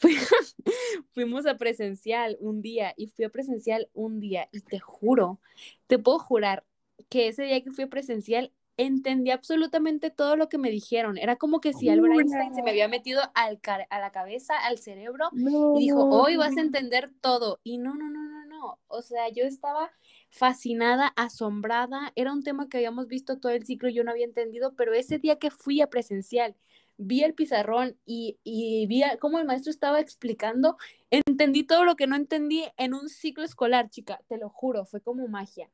fuimos a presencial un día y fui a presencial un día y te juro, te puedo jurar que ese día que fui a presencial entendí absolutamente todo lo que me dijeron. Era como que si Albert Einstein se me había metido al a la cabeza, al cerebro No, y dijo, hoy vas a entender todo. Y no, no, no, no, no. O sea, yo estaba fascinada, asombrada. Era un tema que habíamos visto todo el ciclo y yo no había entendido, pero ese día que fui a presencial, vi el pizarrón y, y vi cómo el maestro estaba explicando, entendí todo lo que no entendí en un ciclo escolar, chica, te lo juro, fue como magia,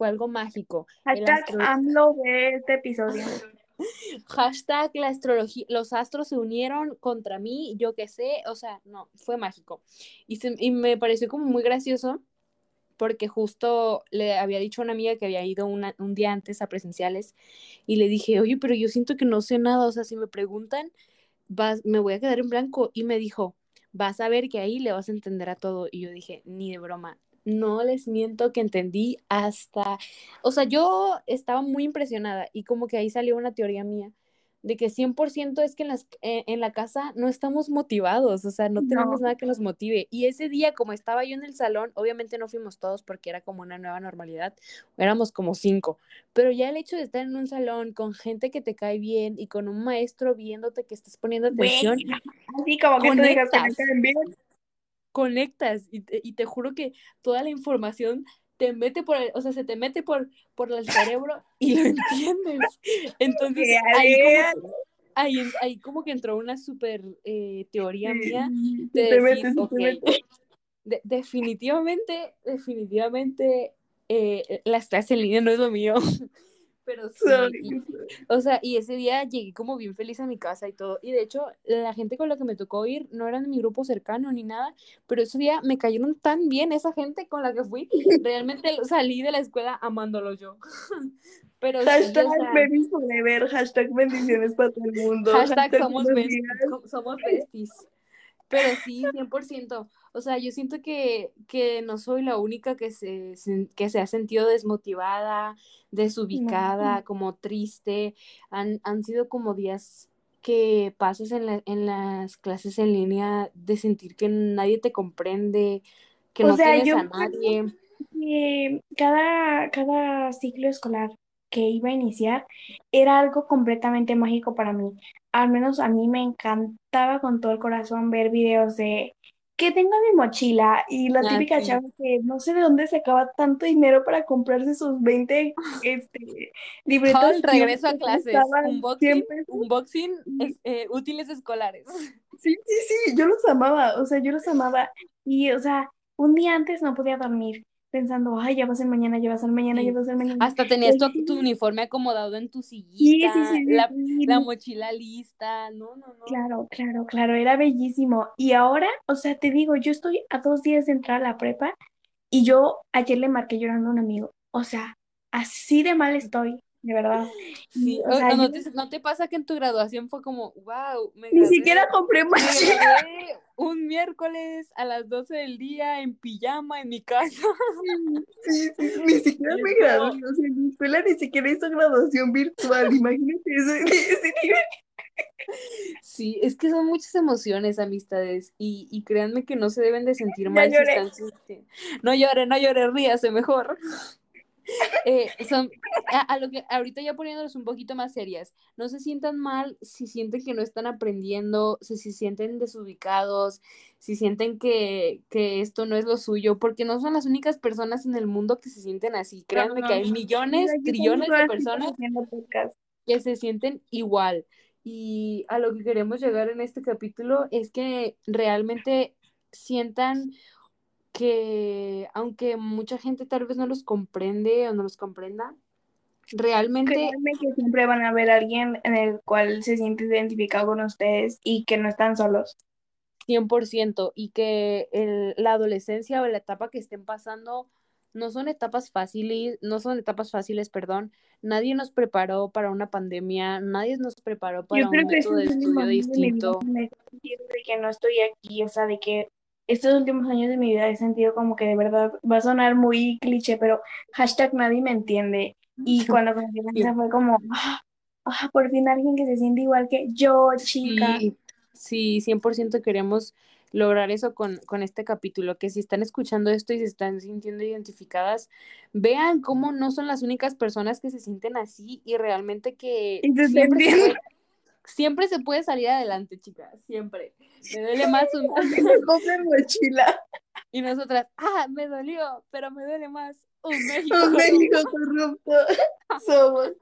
fue algo mágico. Hashtag astro- AMLO de este episodio. Hashtag la astrología, los astros se unieron contra mí, yo qué sé, o sea, no, fue mágico. Y, se- y me pareció como muy gracioso porque justo le había dicho a una amiga que había ido una- un día antes a presenciales y le dije, oye, pero yo siento que no sé nada, o sea, si me preguntan, vas, me voy a quedar en blanco. Y me dijo, vas a ver que ahí le vas a entender a todo. Y yo dije, ni de broma. No les miento que entendí hasta, o sea, yo estaba muy impresionada y como que ahí salió una teoría mía de que 100% es que en, las, eh, en la casa no estamos motivados, o sea, no tenemos No. nada que nos motive. Y ese día, como estaba yo en el salón, obviamente no fuimos todos porque era como una nueva normalidad, éramos como cinco, pero ya el hecho de estar en un salón con gente que te cae bien y con un maestro viéndote que estás poniendo atención, así como que tú digas que me conectas caen bien. Conectas y te, y te juro que toda la información te mete por el, o sea, se te mete por, por el cerebro y lo entiendes. Entonces, ahí como, ahí, ahí como que entró una super eh, teoría mía de decir, de- definitivamente, definitivamente eh, las clases en línea no es lo mío. Pero sí, y- o sea, y ese día llegué como bien feliz a mi casa y todo. Y de hecho, la gente con la que me tocó ir no eran de mi grupo cercano ni nada, pero ese día me cayeron tan bien esa gente con la que fui. Realmente salí de la escuela amándolo yo. Pero sí, Hashtag o sea, babies forever, hashtag bendiciones para todo el mundo. hashtag somos besties. Pero sí, 100%. O sea, yo siento que, que no soy la única que se, que se ha sentido desmotivada, desubicada, como triste. Han, han sido como días que pasas en, la- en las clases en línea de sentir que nadie te comprende, que O no sea, tienes yo a nadie. que cada, cada ciclo escolar que iba a iniciar era algo completamente mágico para mí. Al menos a mí me encantaba con todo el corazón ver videos de que tengo mi mochila y la Ah, típica sí. chava que no sé de dónde sacaba tanto dinero para comprarse sus 20 este, y uno regreso a clases, costaba 100 unboxing, es- eh, útiles escolares. Sí, sí, sí, yo los amaba, o sea, yo los amaba. Y, o sea, un día antes no podía dormir pensando, ay, ya va a ser mañana, ya va a ser mañana, ya va a ser mañana. Hasta tenías tu, tu uniforme acomodado en tu sillita, sí, sí, la, sí, la mochila lista, no, no, no. Claro, claro, claro, era bellísimo. Y ahora, o sea, te digo, yo estoy a dos días de entrar a la prepa y yo ayer le marqué llorando a un amigo. O sea, así de mal estoy, de verdad. Sí, o o- sea, ¿no, yo te, no te pasa que en tu graduación fue como, wow, me ni siquiera compré un miércoles a las 12 del día en pijama en mi casa? Sí, sí, ni siquiera me gradué, o sea, mi escuela ni siquiera hizo graduación virtual, imagínate ese nivel. Sí, es que son muchas emociones, amistades, y, y créanme que no se deben de sentir Ya mal si están. No llore, no llore, ríase mejor. Eh, son, a, a lo que ahorita ya poniéndolos un poquito más serias, no se sientan mal si sienten que no están aprendiendo, si se sienten desubicados, si sienten que, que esto no es lo suyo, porque no son las únicas personas en el mundo que se sienten así. Créanme no, que hay millones, trillones de personas que se sienten igual. Y a lo que queremos llegar en este capítulo es que realmente sientan que aunque mucha gente tal vez no los comprende o no los comprenda, realmente Créanme que siempre van a haber alguien en el cual se siente identificado con ustedes y que no están solos. 100% y que el- la adolescencia o la etapa que estén pasando no son etapas fáciles, no son etapas fáciles, perdón. Nadie nos preparó para una pandemia, nadie nos preparó para un creo método de estudio distinto. de que no estoy aquí, o sea, de que estos últimos años de mi vida he sentido como que de verdad va a sonar muy cliché, pero hashtag nadie me entiende. Y cuando conocí a fue como, ah, ah, por fin alguien que se siente igual que yo, chica. Sí, sí, 100% queremos lograr eso con, con este capítulo, que si están escuchando esto y se están sintiendo identificadas, vean cómo no son las únicas personas que se sienten así y realmente que Y te siempre se puede, siempre se puede salir adelante, chicas, siempre. Me duele más un... Aunque me compre mochila. y nosotras, ah, me dolió, pero me duele más un México. Un México corrupto. Somos.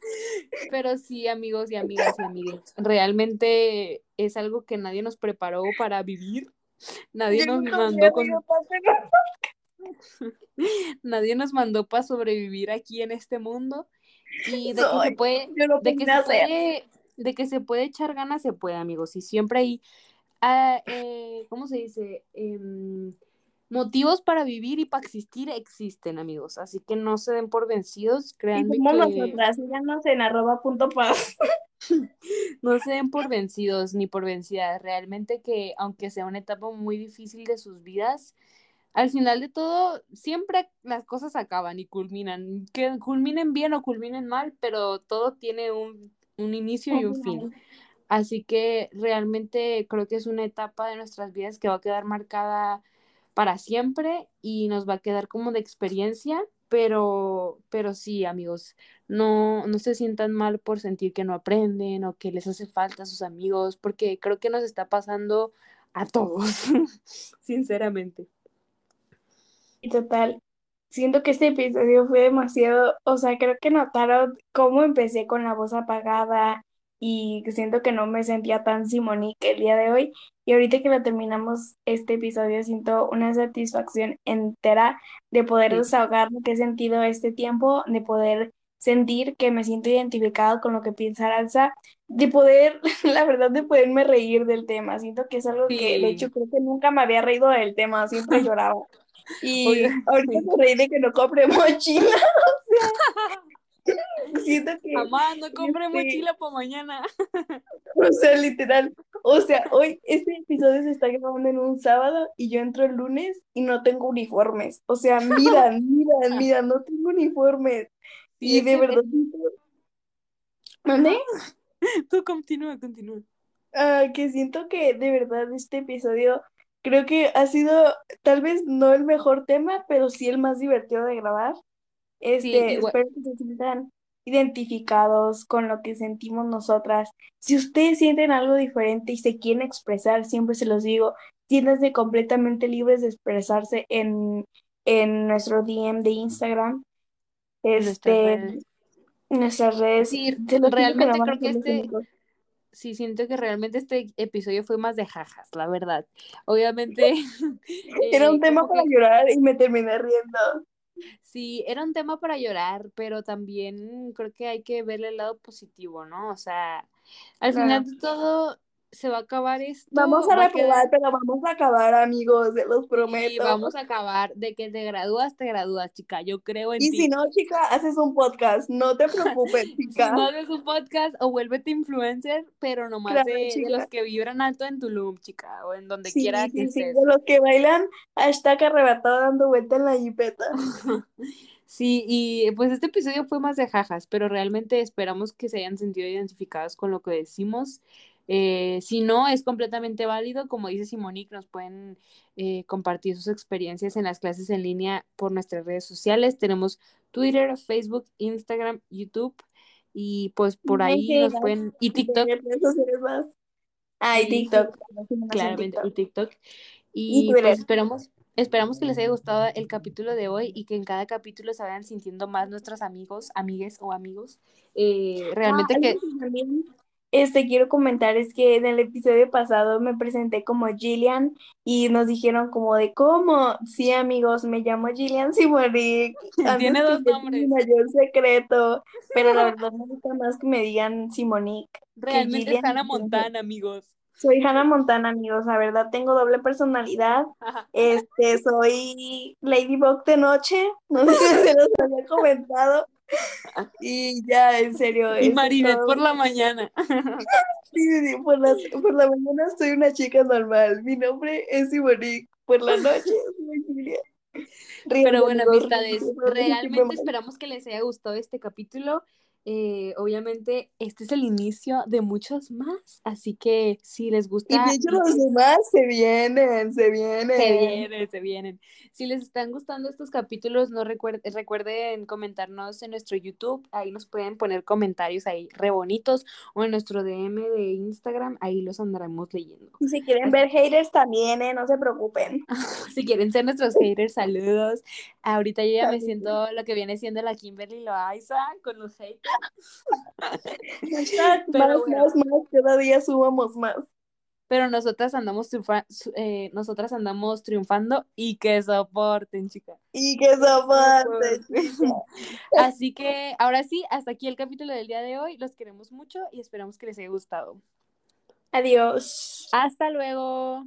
Pero sí, amigos y amigas y amigues, realmente es algo que nadie nos preparó para vivir. Nadie Yo nos mandó con nadie nos mandó para sobrevivir aquí en este mundo y de que se de que puede de que se puede echar ganas se puede amigos y siempre hay ah, eh, ¿cómo se dice? Em, motivos para vivir y para existir existen amigos así que no se den por vencidos Y créanme somos que nosotras, síganos en arroba punto paz. no se den por vencidos ni por vencidas realmente que aunque sea una etapa muy difícil de sus vidas al final de todo, siempre las cosas acaban y culminan. Que culminen bien o culminen mal, pero todo tiene un, un inicio y un fin. Así que realmente creo que es una etapa de nuestras vidas que va a quedar marcada para siempre y nos va a quedar como de experiencia, pero, pero sí, amigos, no, no se sientan mal por sentir que no aprenden o que les hace falta a sus amigos, porque creo que nos está pasando a todos, sinceramente. Y total, siento que este episodio fue demasiado, o sea, creo que notaron cómo empecé con la voz apagada y siento que no me sentía tan Simonique el día de hoy. Y ahorita que lo terminamos este episodio, siento una satisfacción entera de poder Sí. desahogar lo que he sentido este tiempo, de poder sentir que me siento identificado con lo que piensa Aranza, de poder, la verdad, de poderme reír del tema. Siento que es algo que, de hecho, creo que nunca me había reído del tema, siempre lloraba. Y ahorita me reí de que no compré mochila, o sea, siento que, Mamá, no compré este, mochila para mañana. o sea, literal, o sea, hoy este episodio se está grabando en un sábado y yo entro el lunes y no tengo uniformes, o sea, miran, miran, miran, no tengo uniformes, Sí, y de verdad, ¿Mande? tú continúa, continúa. Ah, que siento que de verdad este episodio Creo que ha sido tal vez no el mejor tema, pero sí el más divertido de grabar. Este, espero que se sientan identificados con lo que sentimos nosotras. Si ustedes sienten algo diferente y se quieren expresar, siempre se los digo, siéntanse completamente libres de expresarse en, en nuestro DM de Instagram. Este, nuestras redes. Sí, realmente creo que este, sí, siento que realmente este episodio fue más de jajas, la verdad. Obviamente. Era un eh, tema para llorar y me terminé riendo. Sí, era un tema para llorar, pero también creo que hay que verle el lado positivo, ¿no? O sea, al final de todo, se va a acabar esto. Vamos a reprobar, pero vamos a acabar, amigos, se los prometo. Y vamos a acabar. De que te gradúas, te gradúas, chica. Yo creo en y ti. Y si no, chica, haces un podcast. No te preocupes, chica. no haces un podcast o vuélvete influencer, pero nomás de, los que vibran alto en Tulum, chica, o en donde quiera que sí, estés. de los que bailan, hashtag arrebatado dando vuelta en la jipeta. Sí, y pues este episodio fue más de jajas, pero realmente esperamos que se hayan sentido identificados con lo que decimos. Eh, si no, es completamente válido. Como dice Simonique, nos pueden eh, compartir sus experiencias en las clases en línea por nuestras redes sociales. Tenemos Twitter, Facebook, Instagram, YouTube y pues por ahí nos pueden... Y TikTok. Ah, y TikTok. Claramente, y TikTok. Y, pues esperamos, esperamos que les haya gustado el capítulo de hoy y que en cada capítulo se vayan sintiendo más nuestros amigos, amigues o amigos. Eh, realmente ah, que este, quiero comentar es que en el episodio pasado me presenté como Gillian y nos dijeron como de cómo, sí amigos, me llamo Gillian Simonic. Tiene dos nombres. Mi mayor secreto, pero la verdad me gusta más que me digan Simonique. Realmente es Hannah Montana, amigos. Soy Hannah Montana, amigos, la verdad tengo doble personalidad. Este, soy Ladybug de noche, no sé si se los había comentado. Y ya, en serio. Y Marinette por la mañana. Sí, sí, por la, por la mañana soy una chica normal. Mi nombre es Simonique. Por la noche soy Julia. Pero bueno, amistades, realmente esperamos que les haya gustado este capítulo. Eh, obviamente, este es el inicio de muchos más, así que si les gusta... Y los demás se vienen, se vienen. Se vienen, se vienen. Si les están gustando estos capítulos, no recuerden, recuerden comentarnos en nuestro YouTube, ahí nos pueden poner comentarios ahí re bonitos, o en nuestro DM de Instagram, ahí los andaremos leyendo. Y si quieren ver haters también, ¿eh? no se preocupen. si quieren ser nuestros haters, saludos. Ahorita yo ya me siento lo que viene siendo la Kimberly Loaiza con los haters. Pero más, más, cada día subamos más. Pero nosotras andamos, eh, nosotras andamos triunfando y que soporten, chica. Y que soporten. Así que ahora sí, hasta aquí el capítulo del día de hoy. Los queremos mucho y esperamos que les haya gustado. Adiós. Hasta luego.